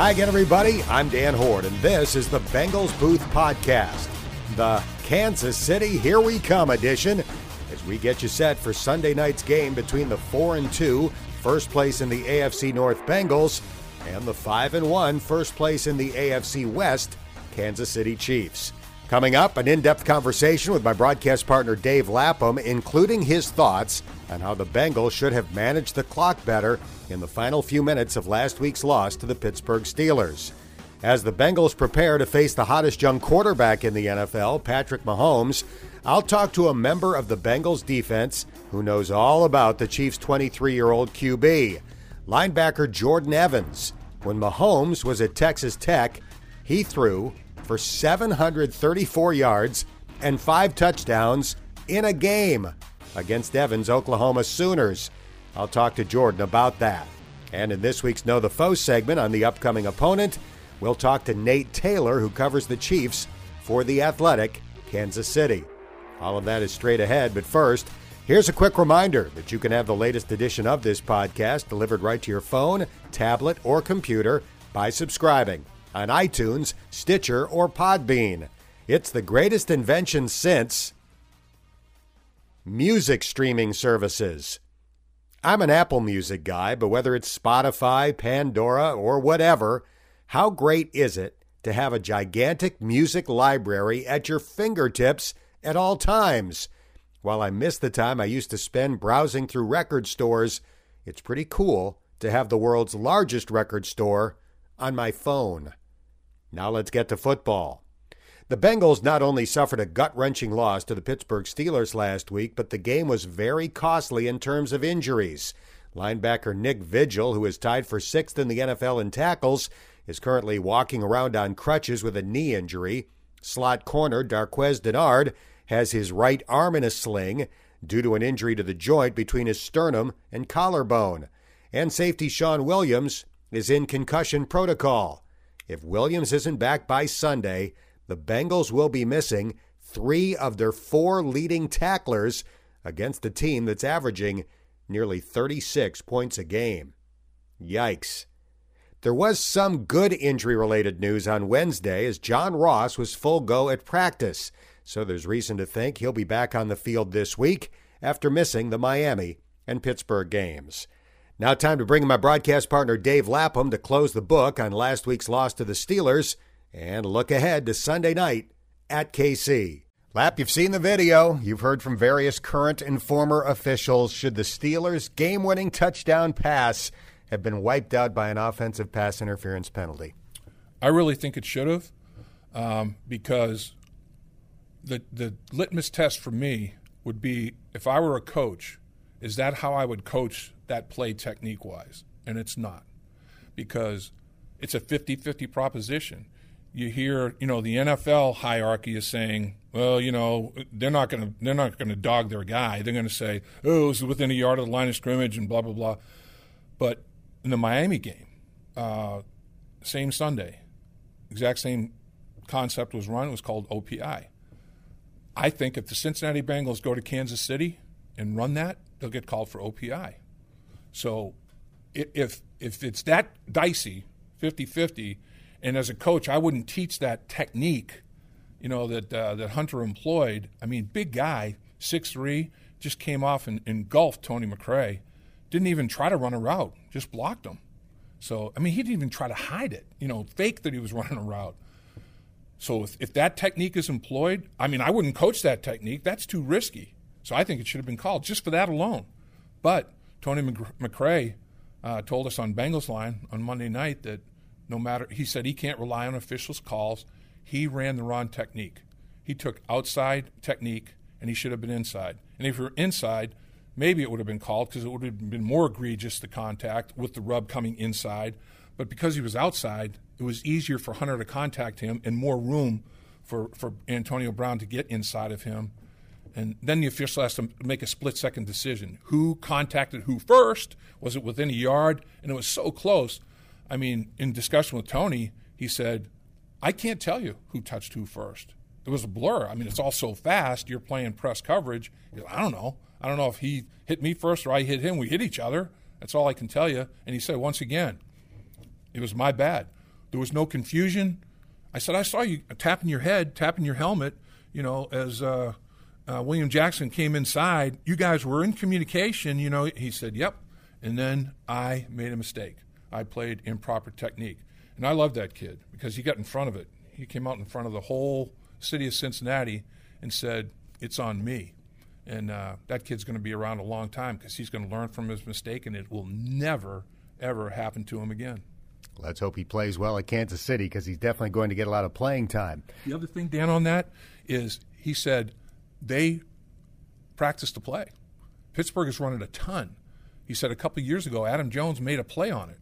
Hi again, everybody. I'm Dan Hoard, and this is the Bengals Booth Podcast, the Kansas City Here We Come edition, as we get you set for Sunday night's game between the 4 and 2, first place in the AFC North Bengals, and the 5 and 1, first place in the AFC West, Kansas City Chiefs. Coming up, an in depth conversation with my broadcast partner Dave Lapham, including his thoughts on how the Bengals should have managed the clock better in the final few minutes of last week's loss to the Pittsburgh Steelers. As the Bengals prepare to face the hottest young quarterback in the NFL, Patrick Mahomes, I'll talk to a member of the Bengals defense who knows all about the Chiefs' 23 year old QB, linebacker Jordan Evans. When Mahomes was at Texas Tech, he threw for 734 yards and five touchdowns in a game against Evans' Oklahoma Sooners. I'll talk to Jordan about that. And in this week's Know the Foe segment on the upcoming opponent, we'll talk to Nate Taylor, who covers the Chiefs for The Athletic, Kansas City. All of that is straight ahead, but first, here's a quick reminder that you can have the latest edition of this podcast delivered right to your phone, tablet, or computer by subscribing on iTunes, Stitcher, or Podbean. It's the greatest invention since music streaming services. I'm an Apple Music guy, but whether it's Spotify, Pandora, or whatever, how great is it to have a gigantic music library at your fingertips at all times? While I miss the time I used to spend browsing through record stores, it's pretty cool to have the world's largest record store on my phone. Now let's get to football. The Bengals not only suffered a gut wrenching loss to the Pittsburgh Steelers last week, but the game was very costly in terms of injuries. Linebacker Nick Vigil, who is tied for sixth in the NFL in tackles, is currently walking around on crutches with a knee injury. Slot corner Darqueze Dennard has his right arm in a sling due to an injury to the joint between his sternum and collarbone. And safety Shawn Williams is in concussion protocol. If Williams isn't back by Sunday, the Bengals will be missing three of their four leading tacklers against a team that's averaging nearly 36 points a game. Yikes. There was some good injury related news on Wednesday as John Ross was full go at practice, so there's reason to think he'll be back on the field this week after missing the Miami and Pittsburgh games. Now, time to bring in my broadcast partner Dave Lapham to close the book on last week's loss to the Steelers and look ahead to Sunday night at KC. Lap, you've seen the video. You've heard from various current and former officials. Should the Steelers' game winning touchdown pass have been wiped out by an offensive pass interference penalty? I really think it should have um, because the, the litmus test for me would be if I were a coach, is that how I would coach that play technique wise, and it's not because it's a 50 50 proposition. You hear, you know, the NFL hierarchy is saying, well, you know, they're not going to they're not going to dog their guy. They're going to say, oh, this is within a yard of the line of scrimmage and blah blah blah. But in the Miami game, uh, same Sunday, exact same concept was run. It was called OPI. I think if the Cincinnati Bengals go to Kansas City and run that, they'll get called for OPI. So if if it's that dicey, 50-50, and as a coach, I wouldn't teach that technique, you know, that uh, that Hunter employed. I mean, big guy, six three, just came off and engulfed Tony McRae. Didn't even try to run a route, just blocked him. So, I mean, he didn't even try to hide it, you know, fake that he was running a route. So, if, if that technique is employed, I mean, I wouldn't coach that technique. That's too risky. So, I think it should have been called just for that alone. But Tony McRae uh, told us on Bengals line on Monday night that no matter, he said he can't rely on officials' calls. He ran the wrong technique. He took outside technique and he should have been inside. And if you're inside, maybe it would have been called because it would have been more egregious the contact with the rub coming inside. But because he was outside, it was easier for Hunter to contact him and more room for, for Antonio Brown to get inside of him and then the official has to make a split second decision. Who contacted who first? Was it within a yard? And it was so close. I mean, in discussion with Tony, he said, I can't tell you who touched who first. It was a blur. I mean, it's all so fast. You're playing press coverage. I don't know. I don't know if he hit me first or I hit him. We hit each other. That's all I can tell you. And he said, once again, it was my bad. There was no confusion. I said, I saw you tapping your head, tapping your helmet, you know, as uh, uh, William Jackson came inside. You guys were in communication, you know. He said, Yep. And then I made a mistake. I played improper technique. And I love that kid because he got in front of it. He came out in front of the whole city of Cincinnati and said, It's on me. And uh, that kid's going to be around a long time because he's going to learn from his mistake and it will never, ever happen to him again. Let's hope he plays well at Kansas City because he's definitely going to get a lot of playing time. The other thing, Dan, on that is he said they practice to play. Pittsburgh has run it a ton. He said a couple years ago, Adam Jones made a play on it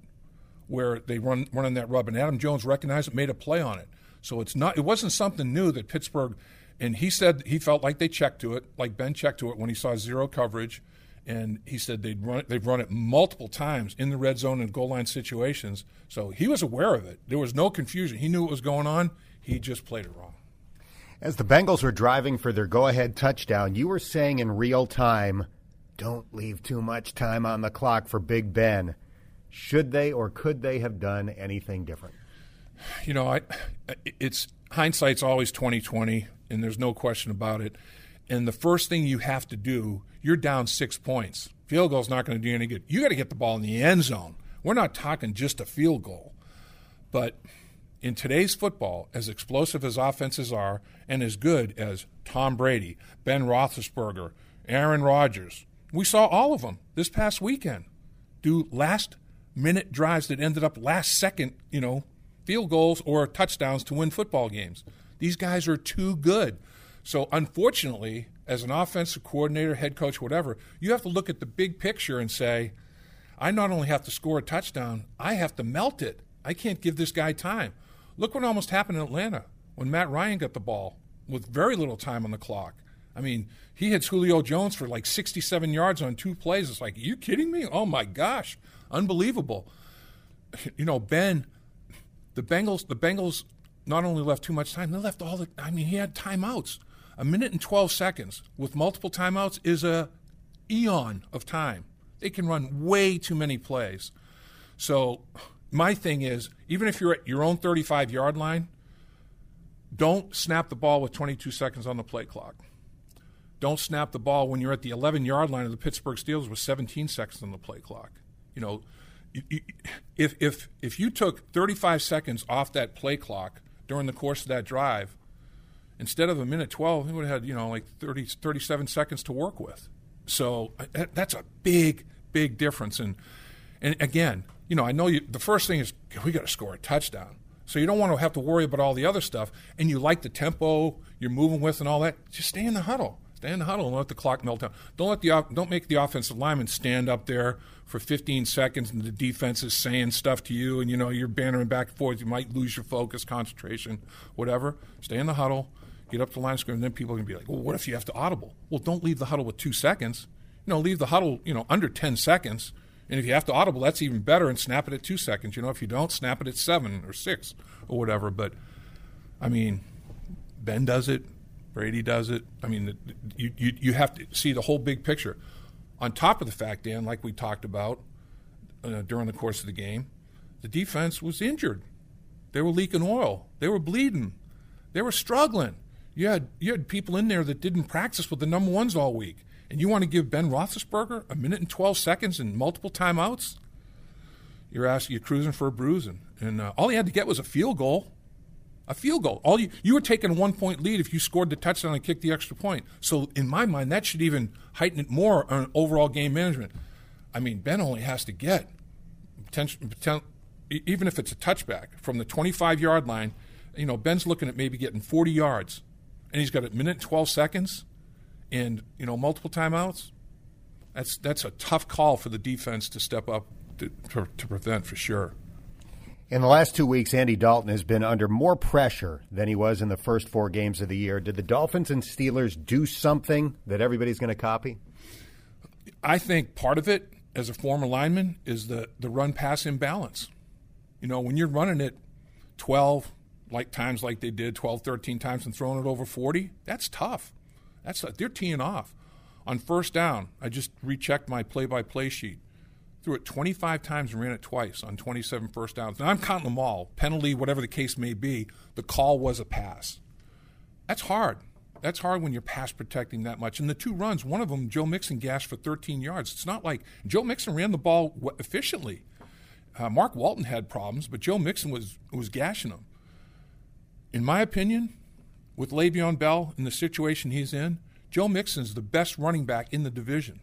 where they run running that rub, and Adam Jones recognized it, made a play on it. So it's not it wasn't something new that Pittsburgh and he said he felt like they checked to it, like Ben checked to it when he saw zero coverage, and he said they'd run it, they've run it multiple times in the red zone and goal line situations. So he was aware of it. There was no confusion. He knew what was going on. He just played it wrong. As the Bengals were driving for their go-ahead touchdown, you were saying in real time, "Don't leave too much time on the clock for Big Ben." Should they or could they have done anything different? You know, I, it's hindsight's always twenty twenty, and there's no question about it. And the first thing you have to do, you're down six points. Field goal's not going to do any good. You got to get the ball in the end zone. We're not talking just a field goal, but in today's football, as explosive as offenses are, and as good as Tom Brady, Ben Roethlisberger, Aaron Rodgers, we saw all of them this past weekend do last minute drives that ended up last second, you know, field goals or touchdowns to win football games. These guys are too good. So, unfortunately, as an offensive coordinator, head coach, whatever, you have to look at the big picture and say, I not only have to score a touchdown, I have to melt it. I can't give this guy time. Look what almost happened in Atlanta when Matt Ryan got the ball with very little time on the clock. I mean, he hits Julio Jones for like 67 yards on two plays. It's like, are you kidding me? Oh my gosh, unbelievable. You know, Ben, the Bengals, the Bengals not only left too much time, they left all the. I mean, he had timeouts. A minute and 12 seconds with multiple timeouts is a eon of time. They can run way too many plays. So, my thing is, even if you're at your own 35 yard line, don't snap the ball with 22 seconds on the play clock. Don't snap the ball when you're at the 11 yard line of the Pittsburgh Steelers with 17 seconds on the play clock. You know, if if if you took 35 seconds off that play clock during the course of that drive, instead of a minute 12, he would have had you know like 30 37 seconds to work with. So uh, that's a big big difference. And and again, you know, I know you. The first thing is we got to score a touchdown. So you don't want to have to worry about all the other stuff. And you like the tempo you're moving with and all that. Just stay in the huddle. Stay in the huddle and let the clock melt down. Don't let the don't make the offensive lineman stand up there for 15 seconds and the defense is saying stuff to you and you know you're bantering back and forth. You might lose your focus, concentration, whatever. Stay in the huddle. Get up to the line scrimmage, and then people are gonna be like, "Well, what if you have to audible?" Well, don't leave the huddle with two seconds. You know, leave the huddle, you know, under 10 seconds. And if you have to audible, that's even better, and snap it at two seconds. You know, if you don't, snap it at seven or six or whatever. But I mean, Ben does it. Brady does it. I mean, you, you, you have to see the whole big picture. On top of the fact, Dan, like we talked about uh, during the course of the game, the defense was injured. They were leaking oil. They were bleeding. They were struggling. You had you had people in there that didn't practice with the number ones all week, and you want to give Ben Roethlisberger a minute and twelve seconds and multiple timeouts? You're asking, you're cruising for a bruising, and uh, all he had to get was a field goal a field goal. All you you were taking a one point lead if you scored the touchdown and kicked the extra point. So in my mind, that should even heighten it more on overall game management. I mean, Ben only has to get potential, even if it's a touchback from the 25 yard line. You know, Ben's looking at maybe getting 40 yards, and he's got a minute and 12 seconds, and you know multiple timeouts. That's that's a tough call for the defense to step up to, to, to prevent for sure. In the last two weeks, Andy Dalton has been under more pressure than he was in the first four games of the year. Did the Dolphins and Steelers do something that everybody's going to copy? I think part of it, as a former lineman, is the, the run pass imbalance. You know, when you're running it 12 like times like they did, 12, 13 times and throwing it over 40, that's tough. That's they're teeing off. On first down, I just rechecked my play by play sheet threw it 25 times and ran it twice on 27 first downs. And I'm counting them all penalty, whatever the case may be. The call was a pass. That's hard. That's hard when you're pass protecting that much. And the two runs, one of them, Joe Mixon gashed for 13 yards. It's not like Joe Mixon ran the ball efficiently. Uh, Mark Walton had problems, but Joe Mixon was was gashing them. In my opinion, with Le'Veon Bell in the situation he's in, Joe Mixon's the best running back in the division.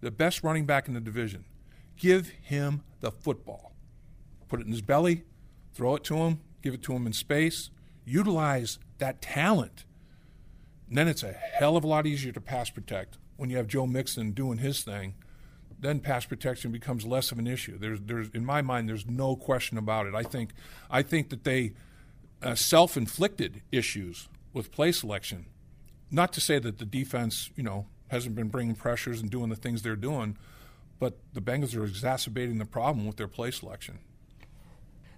The best running back in the division. Give him the football. Put it in his belly, throw it to him, give it to him in space. Utilize that talent. And then it's a hell of a lot easier to pass protect when you have Joe Mixon doing his thing. Then pass protection becomes less of an issue. There's, there's, in my mind, there's no question about it. I think, I think that they uh, self-inflicted issues with play selection. Not to say that the defense, you know, hasn't been bringing pressures and doing the things they're doing, but the Bengals are exacerbating the problem with their play selection.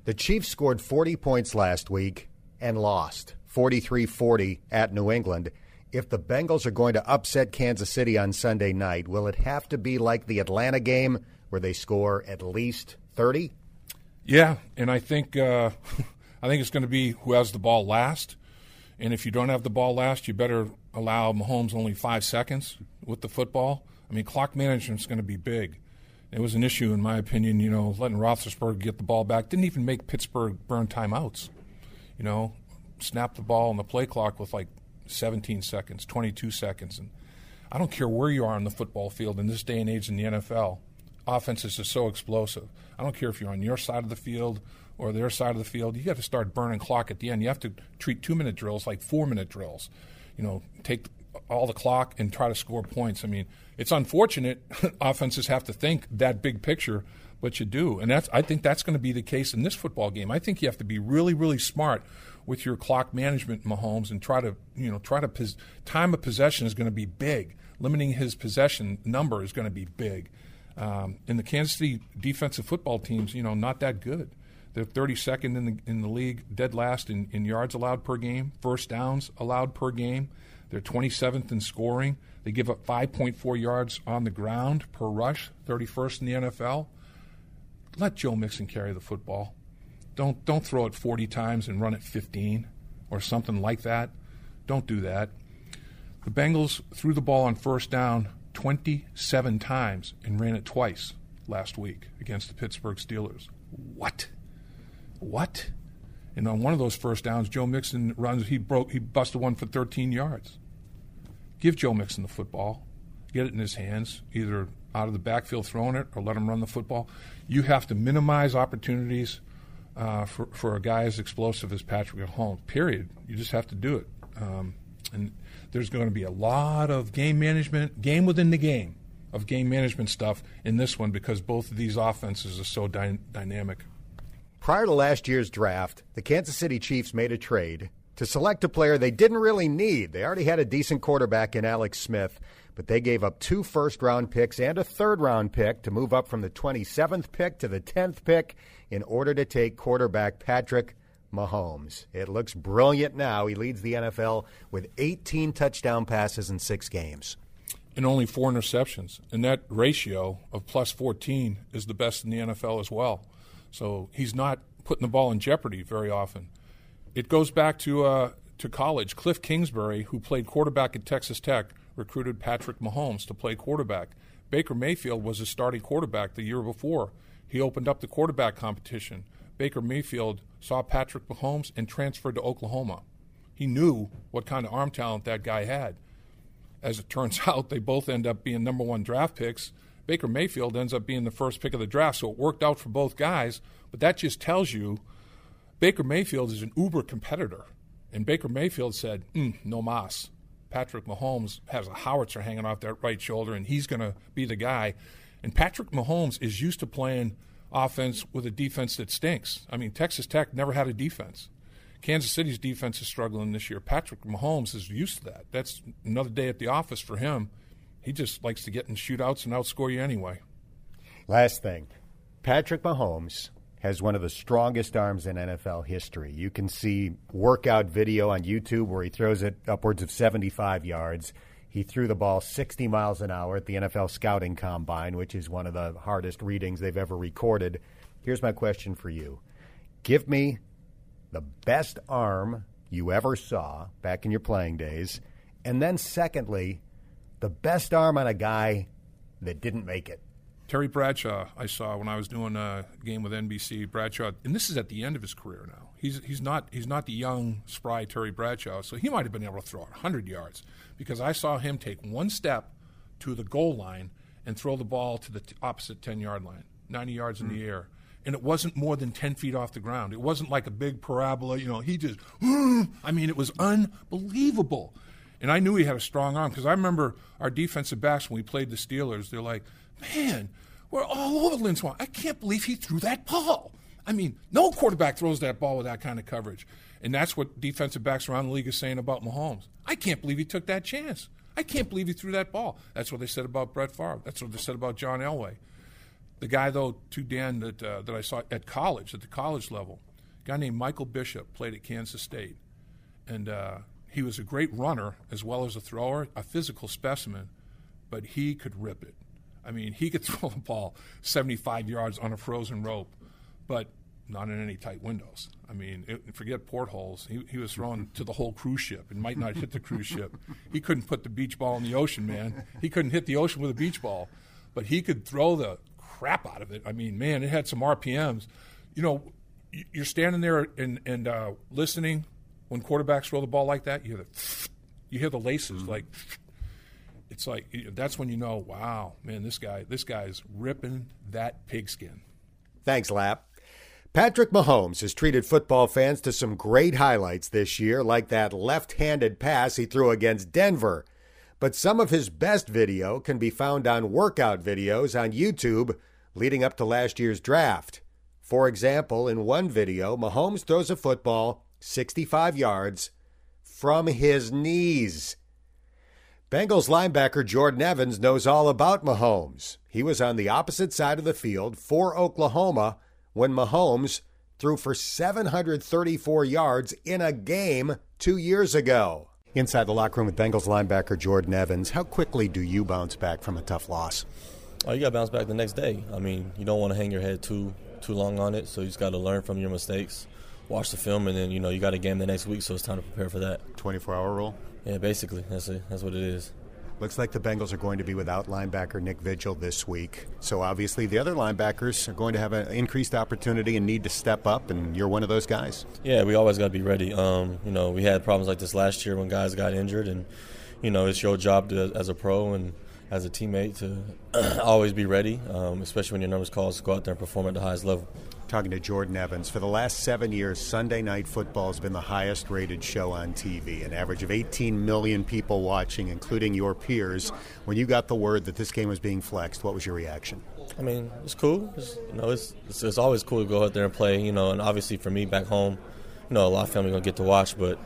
The Chiefs scored 40 points last week and lost 43 40 at New England. If the Bengals are going to upset Kansas City on Sunday night, will it have to be like the Atlanta game where they score at least 30? Yeah, and I think uh, I think it's going to be who has the ball last. And if you don't have the ball last, you better allow Mahomes only five seconds with the football. I mean, clock management is going to be big. It was an issue, in my opinion, you know, letting Roethlisberger get the ball back. Didn't even make Pittsburgh burn timeouts. You know, snap the ball on the play clock with like 17 seconds, 22 seconds. And I don't care where you are on the football field in this day and age in the NFL, offenses are so explosive. I don't care if you're on your side of the field or their side of the field. You got to start burning clock at the end. You have to treat two minute drills like four minute drills. You know, take all the clock and try to score points. I mean, it's unfortunate offenses have to think that big picture, but you do, and that's I think that's going to be the case in this football game. I think you have to be really, really smart with your clock management, Mahomes, and try to you know try to pos- time of possession is going to be big. Limiting his possession number is going to be big. Um, and the Kansas City defensive football teams, you know, not that good. They're 32nd in the in the league, dead last in, in yards allowed per game, first downs allowed per game. They're 27th in scoring. They give up 5.4 yards on the ground per rush, 31st in the NFL. Let Joe Mixon carry the football. Don't don't throw it 40 times and run it 15 or something like that. Don't do that. The Bengals threw the ball on first down 27 times and ran it twice last week against the Pittsburgh Steelers. What? What? And on one of those first downs, Joe Mixon runs. He broke. He busted one for 13 yards. Give Joe Mixon the football. Get it in his hands, either out of the backfield throwing it or let him run the football. You have to minimize opportunities uh, for for a guy as explosive as Patrick Mahomes. Period. You just have to do it. Um, and there's going to be a lot of game management, game within the game, of game management stuff in this one because both of these offenses are so dy- dynamic. Prior to last year's draft, the Kansas City Chiefs made a trade to select a player they didn't really need. They already had a decent quarterback in Alex Smith, but they gave up two first round picks and a third round pick to move up from the 27th pick to the 10th pick in order to take quarterback Patrick Mahomes. It looks brilliant now. He leads the NFL with 18 touchdown passes in six games. And only four interceptions. And that ratio of plus 14 is the best in the NFL as well. So he's not putting the ball in jeopardy very often. It goes back to uh, to college. Cliff Kingsbury, who played quarterback at Texas Tech, recruited Patrick Mahomes to play quarterback. Baker Mayfield was a starting quarterback the year before. He opened up the quarterback competition. Baker Mayfield saw Patrick Mahomes and transferred to Oklahoma. He knew what kind of arm talent that guy had. As it turns out, they both end up being number one draft picks Baker Mayfield ends up being the first pick of the draft, so it worked out for both guys. But that just tells you Baker Mayfield is an uber competitor. And Baker Mayfield said, mm, no mas. Patrick Mahomes has a howitzer hanging off that right shoulder, and he's going to be the guy. And Patrick Mahomes is used to playing offense with a defense that stinks. I mean, Texas Tech never had a defense. Kansas City's defense is struggling this year. Patrick Mahomes is used to that. That's another day at the office for him he just likes to get in shootouts and outscore you anyway. Last thing Patrick Mahomes has one of the strongest arms in NFL history. You can see workout video on YouTube where he throws it upwards of 75 yards. He threw the ball 60 miles an hour at the NFL Scouting Combine, which is one of the hardest readings they've ever recorded. Here's my question for you Give me the best arm you ever saw back in your playing days. And then, secondly, the best arm on a guy that didn't make it. Terry Bradshaw, I saw when I was doing a game with NBC. Bradshaw, and this is at the end of his career now. He's he's not he's not the young spry Terry Bradshaw, so he might have been able to throw it 100 yards because I saw him take one step to the goal line and throw the ball to the t- opposite 10 yard line, 90 yards mm-hmm. in the mm. air. And it wasn't more than 10 feet off the ground. It wasn't like a big parabola. You know, he just, I mean, it was unbelievable. And I knew he had a strong arm because I remember our defensive backs when we played the Steelers, they're like, man, we're all over Lynn Swann. I can't believe he threw that ball. I mean, no quarterback throws that ball with that kind of coverage. And that's what defensive backs around the league are saying about Mahomes. I can't believe he took that chance. I can't believe he threw that ball. That's what they said about Brett Favre. That's what they said about John Elway. The guy, though, to Dan, that, uh, that I saw at college, at the college level, a guy named Michael Bishop played at Kansas State. And uh, he was a great runner as well as a thrower, a physical specimen, but he could rip it. I mean, he could throw a ball 75 yards on a frozen rope, but not in any tight windows. I mean, it, forget portholes. He, he was thrown to the whole cruise ship and might not hit the cruise ship. He couldn't put the beach ball in the ocean, man. He couldn't hit the ocean with a beach ball, but he could throw the crap out of it. I mean, man, it had some RPMs. You know, you're standing there and, and uh, listening when quarterbacks throw the ball like that. You hear the, you hear the laces mm-hmm. like it's like that's when you know, wow, man, this guy, this guy's ripping that pigskin. Thanks, Lap. Patrick Mahomes has treated football fans to some great highlights this year, like that left handed pass he threw against Denver. But some of his best video can be found on workout videos on YouTube leading up to last year's draft. For example, in one video, Mahomes throws a football 65 yards from his knees. Bengals linebacker Jordan Evans knows all about Mahomes. He was on the opposite side of the field for Oklahoma when Mahomes threw for 734 yards in a game two years ago. Inside the locker room with Bengals linebacker Jordan Evans, how quickly do you bounce back from a tough loss? Oh, you got to bounce back the next day. I mean, you don't want to hang your head too too long on it, so you just got to learn from your mistakes, watch the film, and then you know you got a game the next week, so it's time to prepare for that. 24 hour rule. Yeah, basically, that's it. That's what it is. Looks like the Bengals are going to be without linebacker Nick Vigil this week. So obviously, the other linebackers are going to have an increased opportunity and need to step up, and you're one of those guys. Yeah, we always got to be ready. Um, you know, we had problems like this last year when guys got injured, and you know, it's your job to, as a pro and as a teammate to always be ready, um, especially when your numbers calls to go out there and perform at the highest level talking to Jordan Evans. For the last seven years, Sunday Night Football has been the highest rated show on TV, an average of 18 million people watching, including your peers. When you got the word that this game was being flexed, what was your reaction? I mean, it's cool. It's, you know, it's, it's, it's always cool to go out there and play. You know, and obviously for me back home, you know, a lot of family gonna get to watch, but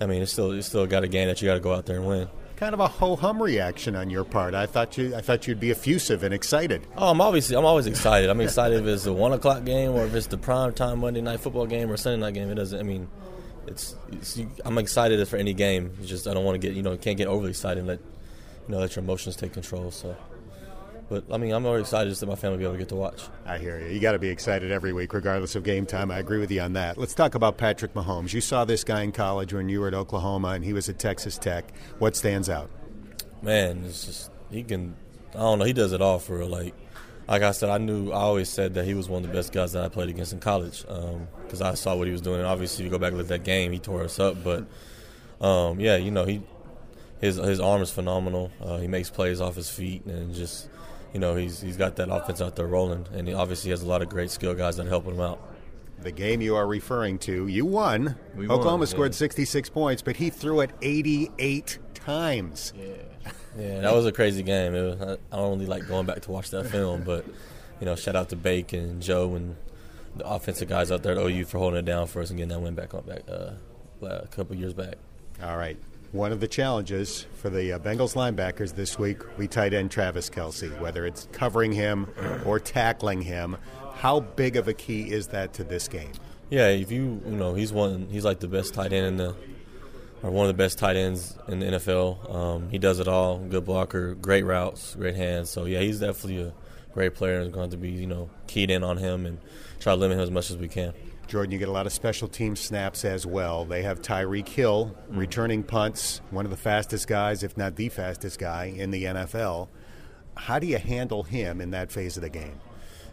I mean, it's still it's still got a game that you got to go out there and win kind of a ho hum reaction on your part. I thought you I thought you'd be effusive and excited. Oh, I'm obviously I'm always excited. I'm excited if it's a one o'clock game or if it's the prime time Monday night football game or Sunday night game. It doesn't. I mean, it's, it's I'm excited for any game. It's just I don't want to get you know can't get overly excited and let you know let your emotions take control. So. But I mean, I'm already excited just that my family will be able to get to watch. I hear you. You got to be excited every week, regardless of game time. I agree with you on that. Let's talk about Patrick Mahomes. You saw this guy in college when you were at Oklahoma, and he was at Texas Tech. What stands out? Man, it's just he can. I don't know. He does it all for real. Like, like I said, I knew. I always said that he was one of the best guys that I played against in college because um, I saw what he was doing. And obviously, if you go back and look at that game, he tore us up. But um, yeah, you know, he his his arm is phenomenal. Uh, he makes plays off his feet and just you know, he's he's got that offense out there rolling, and he obviously has a lot of great skill guys that help him out. The game you are referring to, you won. We Oklahoma won, scored yeah. 66 points, but he threw it 88 times. Yeah, yeah, that was a crazy game. Was, I don't really like going back to watch that film, but you know, shout out to Bake and Joe and the offensive guys out there at OU for holding it down for us and getting that win back on back uh, a couple years back. All right one of the challenges for the uh, Bengals linebackers this week, we tight end Travis Kelce, whether it's covering him or tackling him. How big of a key is that to this game? Yeah, if you you know he's one he's like the best tight end in the are one of the best tight ends in the NFL. Um, he does it all. Good blocker, great routes, great hands. So yeah, he's definitely a great player and going to be you know keyed in on him and try to limit him as much as we can. Jordan, you get a lot of special team snaps as well. They have Tyreek Hill mm-hmm. returning punts, one of the fastest guys, if not the fastest guy in the NFL. How do you handle him in that phase of the game?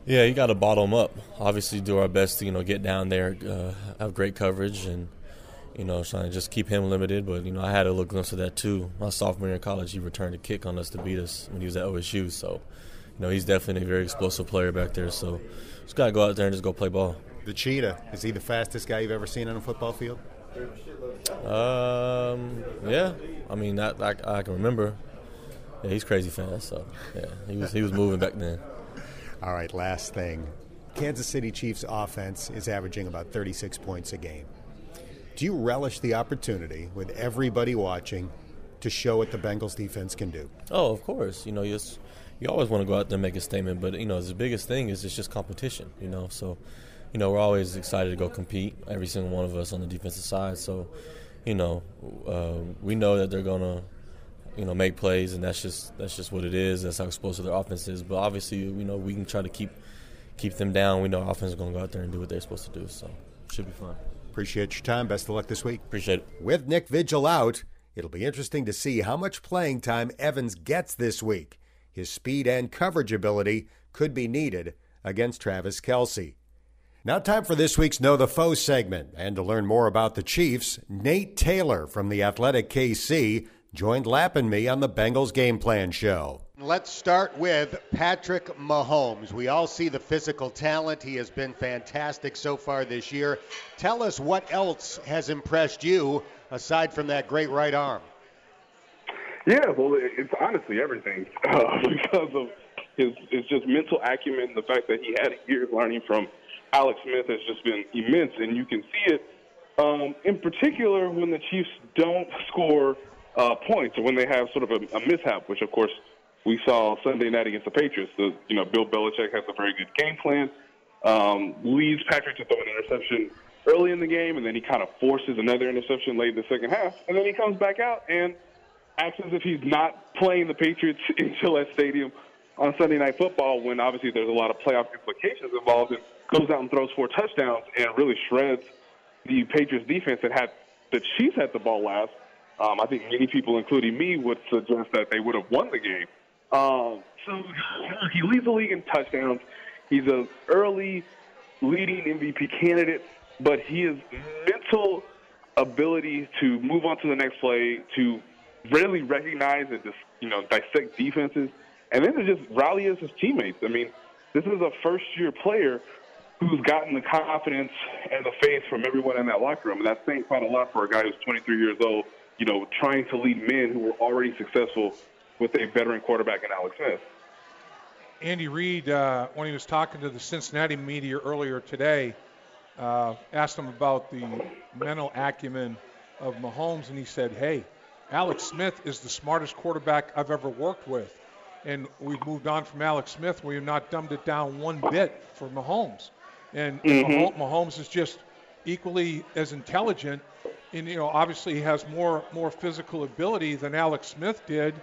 Yeah, you got to bottle him up. Obviously, do our best to you know get down there, uh, have great coverage, and you know trying to just keep him limited. But you know, I had a little glimpse of that too. My sophomore year in college, he returned a kick on us to beat us when he was at OSU. So, you know, he's definitely a very explosive player back there. So, just got to go out there and just go play ball. The cheetah is he the fastest guy you've ever seen on a football field? Um, yeah. I mean, that I, I can remember. Yeah, he's crazy fast. So yeah, he was he was moving back then. All right, last thing. Kansas City Chiefs offense is averaging about 36 points a game. Do you relish the opportunity with everybody watching to show what the Bengals defense can do? Oh, of course. You know, you you always want to go out there and make a statement, but you know, the biggest thing is it's just competition. You know, so you know, we're always excited to go compete, every single one of us on the defensive side. So, you know, uh, we know that they're gonna, you know, make plays, and that's just that's just what it is. That's how explosive their offense is. But obviously, you know, we can try to keep keep them down. We know our offense is gonna go out there and do what they're supposed to do. So, should be fun. Appreciate your time. Best of luck this week. Appreciate it. With Nick Vigil out, it'll be interesting to see how much playing time Evans gets this week. His speed and coverage ability could be needed against Travis Kelce. Now, time for this week's Know the Foe segment. And to learn more about the Chiefs, Nate Taylor from the Athletic KC joined Lap and me on the Bengals Game Plan Show. Let's start with Patrick Mahomes. We all see the physical talent. He has been fantastic so far this year. Tell us what else has impressed you aside from that great right arm. Yeah, well, it's honestly everything uh, because of his, his just mental acumen, the fact that he had years learning from – Alex Smith has just been immense, and you can see it um, in particular when the Chiefs don't score uh, points or when they have sort of a, a mishap, which of course we saw Sunday night against the Patriots. The, you know, Bill Belichick has a very good game plan, um, leads Patrick to throw an interception early in the game, and then he kind of forces another interception late in the second half, and then he comes back out and acts as if he's not playing the Patriots in Gillette Stadium on Sunday Night Football when obviously there's a lot of playoff implications involved and goes out and throws four touchdowns and really shreds the Patriots defense that had the Chiefs had the ball last. Um, I think many people, including me, would suggest that they would have won the game. Um, so he leads the league in touchdowns. He's an early leading MVP candidate, but his mental ability to move on to the next play, to really recognize and just you know dissect defenses and then to just rally as his teammates. I mean, this is a first year player who's gotten the confidence and the faith from everyone in that locker room. And that's saying quite a lot for a guy who's 23 years old, you know, trying to lead men who were already successful with a veteran quarterback in Alex Smith. Andy Reid, uh, when he was talking to the Cincinnati media earlier today, uh, asked him about the mental acumen of Mahomes, and he said, "Hey, Alex Smith is the smartest quarterback I've ever worked with." And we've moved on from Alex Smith. We have not dumbed it down one bit for Mahomes, and mm-hmm. Mahomes is just equally as intelligent. And you know, obviously, he has more more physical ability than Alex Smith did,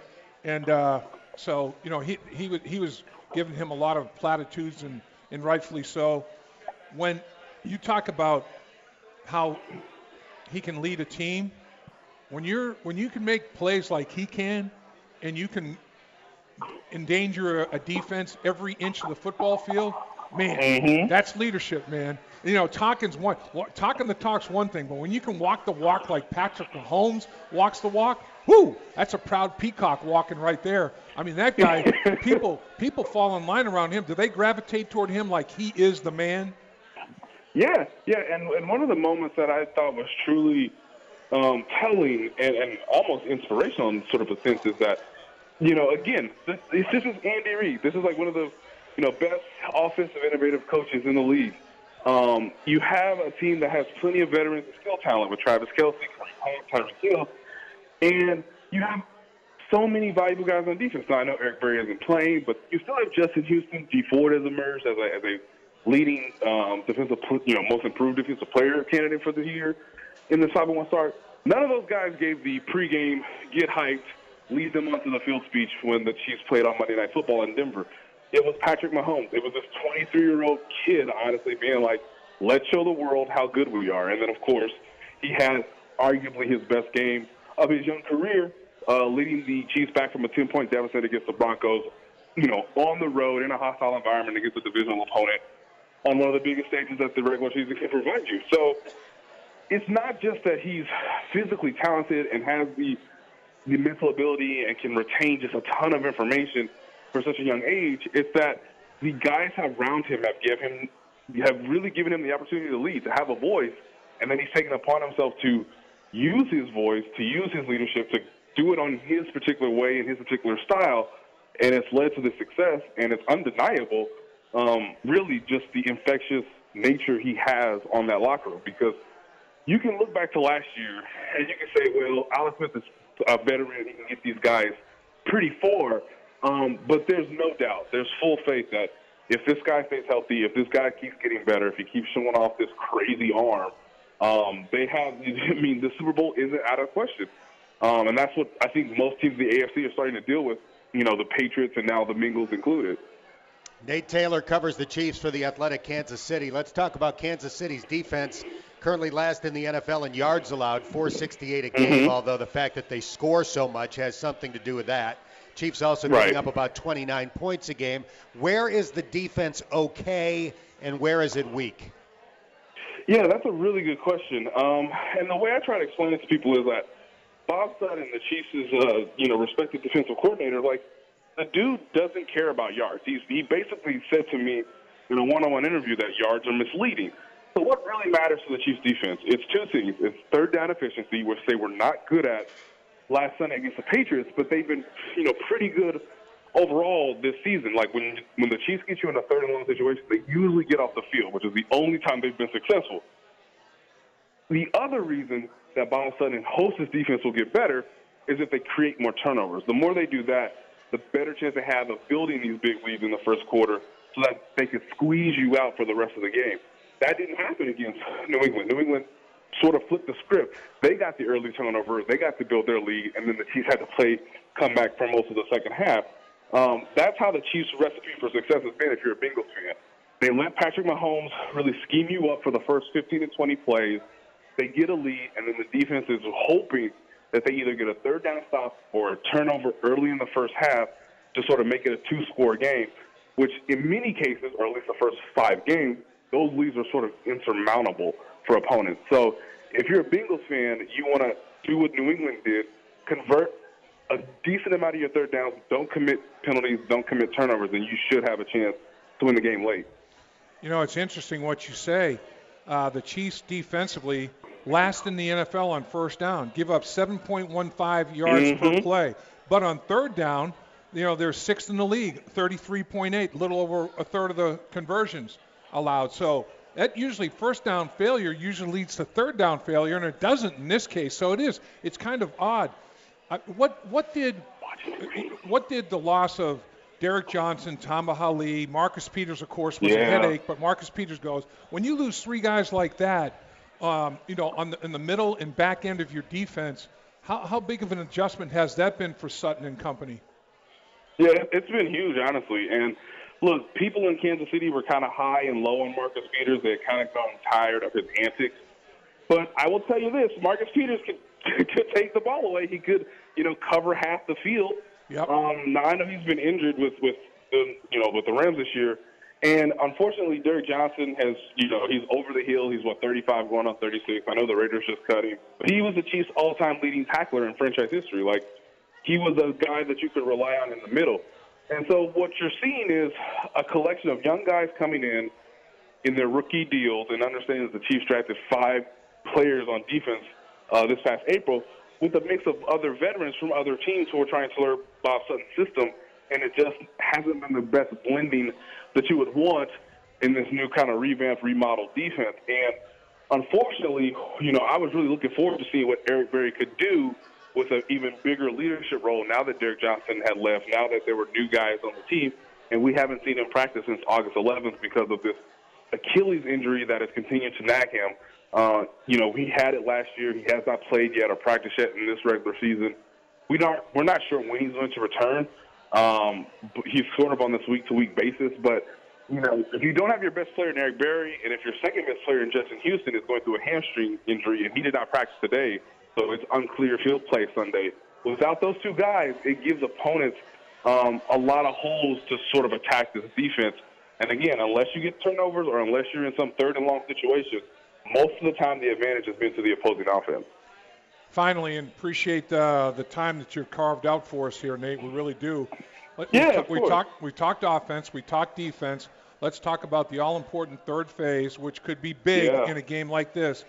and uh, so you know, he he was he was giving him a lot of platitudes, and and rightfully so. When you talk about how he can lead a team, when you're when you can make plays like he can, and you can endanger a, defense every inch of the football field, man, mm-hmm. that's leadership, man. You know, talking's one. Talking the talk's one thing, but when you can walk the walk like Patrick Mahomes walks the walk, whoo, that's a proud peacock walking right there. I mean, that guy. people people fall in line around him. Do they gravitate toward him like he is the man? Yeah, yeah. And and one of the moments that I thought was truly um, telling and, and almost inspirational in sort of a sense is that you know, again, this, this is Andy Reid. This is like one of the, you know, best offensive innovative coaches in the league. Um, you have a team that has plenty of veterans and skill talent with Travis Kelce, Tyreek Hill, and you have so many valuable guys on defense. Now, I know Eric Berry isn't playing, but you still have Justin Houston. Dee Ford has emerged as a, as a leading um, defensive, you know, most improved defensive player candidate for the year in the 5 1 start. None of those guys gave the pregame get hyped, lead them onto the field speech when the Chiefs played on Monday Night Football in Denver. It was Patrick Mahomes. It was this 23 year old kid, honestly, being like, let's show the world how good we are. And then, of course, he had arguably his best game of his young career, uh, leading the Chiefs back from a 10 point deficit against the Broncos, you know, on the road in a hostile environment against a divisional opponent on one of the biggest stages that the regular season can provide you. So it's not just that he's physically talented and has the the mental ability and can retain just a ton of information for such a young age. It's that the guys around him have given him have really given him the opportunity to lead, to have a voice, and then he's taken upon himself to use his voice, to use his leadership, to do it on his particular way and his particular style, and it's led to the success. And it's undeniable, um, really, just the infectious nature he has on that locker room because you can look back to last year and you can say, well, Alex Smith is a veteran. He can get these guys pretty far. Um, but there's no doubt, there's full faith that if this guy stays healthy, if this guy keeps getting better, if he keeps showing off this crazy arm, um, they have. I mean, the Super Bowl isn't out of question, um, and that's what I think most teams in the AFC are starting to deal with. You know, the Patriots and now the Bengals included. Nate Taylor covers the Chiefs for the Athletic Kansas City. Let's talk about Kansas City's defense currently last in the NFL in yards allowed, 468 a game, mm-hmm. although the fact that they score so much has something to do with that. Chiefs also giving right. up about 29 points a game. Where is the defense okay and where is it weak? Yeah, that's a really good question. Um, and the way I try to explain it to people is that Bob Sutton, the Chiefs' uh, you know respected defensive coordinator, like the dude doesn't care about yards. He's, he basically said to me in a one-on-one interview that yards are misleading. So what really matters to the Chiefs defense? It's two things. It's third down efficiency, which they were not good at last Sunday against the Patriots, but they've been, you know, pretty good overall this season. Like when when the Chiefs get you in a third and long situation, they usually get off the field, which is the only time they've been successful. The other reason that Bob Sutton hopes his defense will get better is if they create more turnovers. The more they do that, the better chance they have of building these big leads in the first quarter so that they can squeeze you out for the rest of the game. That didn't happen against New England. New England sort of flipped the script. They got the early turnovers, they got to build their lead, and then the Chiefs had to play come back for most of the second half. Um, that's how the Chiefs' recipe for success has been if you're a Bengals fan. They let Patrick Mahomes really scheme you up for the first 15 to 20 plays. They get a lead, and then the defense is hoping that they either get a third down stop or a turnover early in the first half to sort of make it a two score game, which in many cases, or at least the first five games, those leads are sort of insurmountable for opponents. So if you're a Bengals fan, you want to do what New England did, convert a decent amount of your third downs, don't commit penalties, don't commit turnovers, and you should have a chance to win the game late. You know, it's interesting what you say. Uh, the Chiefs defensively last in the NFL on first down, give up 7.15 yards mm-hmm. per play. But on third down, you know, they're sixth in the league, 33.8, little over a third of the conversions allowed. So that usually first down failure usually leads to third down failure, and it doesn't in this case. So it is. It's kind of odd. Uh, what what did what did the loss of Derrick Johnson, Tamba Hali, Marcus Peters, of course, was yeah. a headache, but Marcus Peters goes. When you lose three guys like that, um, you know, on the, in the middle and back end of your defense, how, how big of an adjustment has that been for Sutton and company? Yeah, it's been huge, honestly. And look, people in Kansas City were kind of high and low on Marcus Peters. They had kind of gotten tired of his antics. But I will tell you this: Marcus Peters could could take the ball away. He could, you know, cover half the field. Yep. Um, now I know he's been injured with with the you know with the Rams this year, and unfortunately Derrick Johnson has you know he's over the hill. He's what 35 going on 36. I know the Raiders just cut him, but he was the Chiefs' all-time leading tackler in franchise history. Like he was a guy that you could rely on in the middle. And so what you're seeing is a collection of young guys coming in in their rookie deals and understanding that the Chiefs drafted five players on defense uh, this past April with a mix of other veterans from other teams who are trying to learn Bob Sutton's system, and it just hasn't been the best blending that you would want in this new kind of revamped, remodeled defense. And unfortunately, you know, I was really looking forward to seeing what Eric Berry could do with an even bigger leadership role now that Derrick Johnson had left, now that there were new guys on the team, and we haven't seen him practice since August 11th because of this Achilles injury that has continued to nag him. Uh, you know, he had it last year. He has not played yet or practiced yet in this regular season. We don't, we're not sure when he's going to return. Um, he's sort of on this week to week basis, but you know, if you don't have your best player in Eric Berry, and if your second best player in Justin Houston is going through a hamstring injury and he did not practice today, so it's unclear if he'll play Sunday. Without those two guys, it gives opponents um, a lot of holes to sort of attack this defense. And again, unless you get turnovers or unless you're in some third and long situation, most of the time the advantage has been to the opposing offense. Finally, and appreciate uh, the time that you've carved out for us here, Nate. We really do. Yeah, we, we talked. We talked offense. We talked defense. Let's talk about the all-important third phase, which could be big yeah. in a game like this.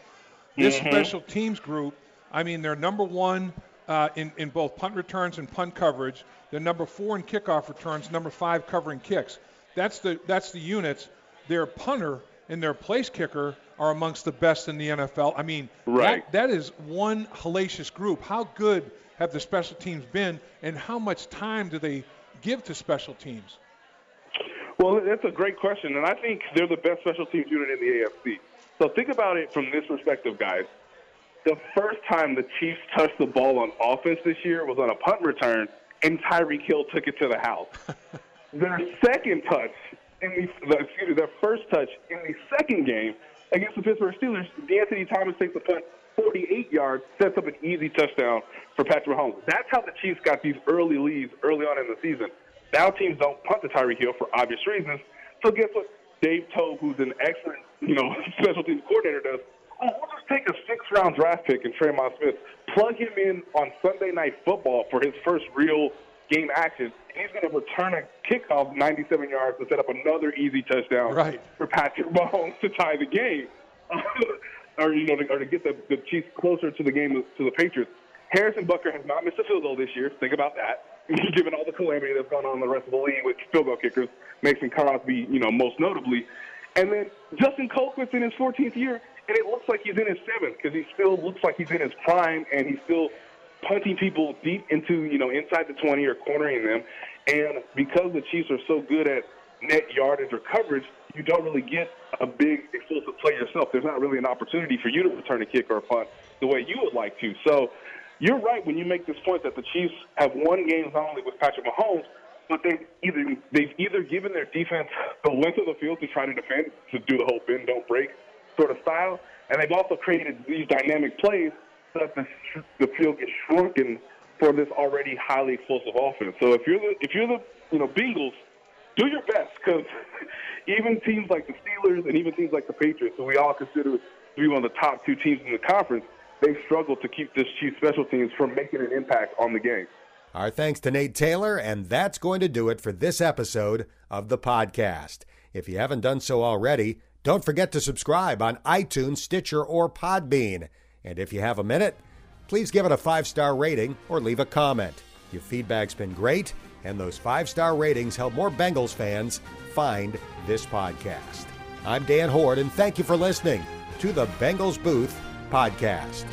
This mm-hmm. special teams group. I mean, they're number one uh, in in both punt returns and punt coverage. They're number four in kickoff returns. Number five covering kicks. That's the that's the units. Their punter and their place kicker are amongst the best in the NFL. I mean, right. that, that is one hellacious group. How good have the special teams been, and how much time do they give to special teams? Well, that's a great question, and I think they're the best special teams unit in the AFC. So think about it from this perspective, guys. The first time the Chiefs touched the ball on offense this year was on a punt return, and Tyreek Hill took it to the house. their second touch in the excuse me, their first touch in the second game against the Pittsburgh Steelers, De'Anthony Thomas takes a punt 48 yards, sets up an easy touchdown for Patrick Mahomes. That's how the Chiefs got these early leads early on in the season. Now teams don't punt to Tyreek Hill for obvious reasons. So guess what? Dave Toub, who's an excellent, you know, special teams coordinator, does. We'll just take a six-round draft pick in Tremon Smith, plug him in on Sunday Night Football for his first real game action. And he's going to return a kickoff 97 yards to set up another easy touchdown right. for Patrick Mahomes to tie the game, or you know, to, or to get the, the Chiefs closer to the game to the Patriots. Harrison Butker has not missed a field goal this year. Think about that. Given all the calamity that's gone on in the rest of the league with field goal kickers, Mason Crosby, you know, most notably. And then Dustin Colquitt's in his 14th year, and it looks like he's in his seventh because he still looks like he's in his prime, and he's still punting people deep into, you know, inside the 20 or cornering them. And because the Chiefs are so good at net yardage or coverage, you don't really get a big explosive play yourself. There's not really an opportunity for you to return a kick or a punt the way you would like to. So you're right when you make this point that the Chiefs have won games not only with Patrick Mahomes, but they've either they've either given their defense the length of the field to try to defend, to do the whole bend don't break sort of style, and they've also created these dynamic plays so that the, the field gets shrunken for this already highly explosive offense. So if you're the if you're the you know Bengals, do your best because even teams like the Steelers and even teams like the Patriots, who we all consider to be one of the top two teams in the conference, they've struggled to keep this Chief special teams from making an impact on the game. Our thanks to Nate Taylor, and that's going to do it for this episode of the podcast. If you haven't done so already, don't forget to subscribe on iTunes, Stitcher, or Podbean. And if you have a minute, please give it a five star rating or leave a comment. Your feedback's been great, and those five star ratings help more Bengals fans find this podcast. I'm Dan Hoard, and thank you for listening to the Bengals Booth podcast.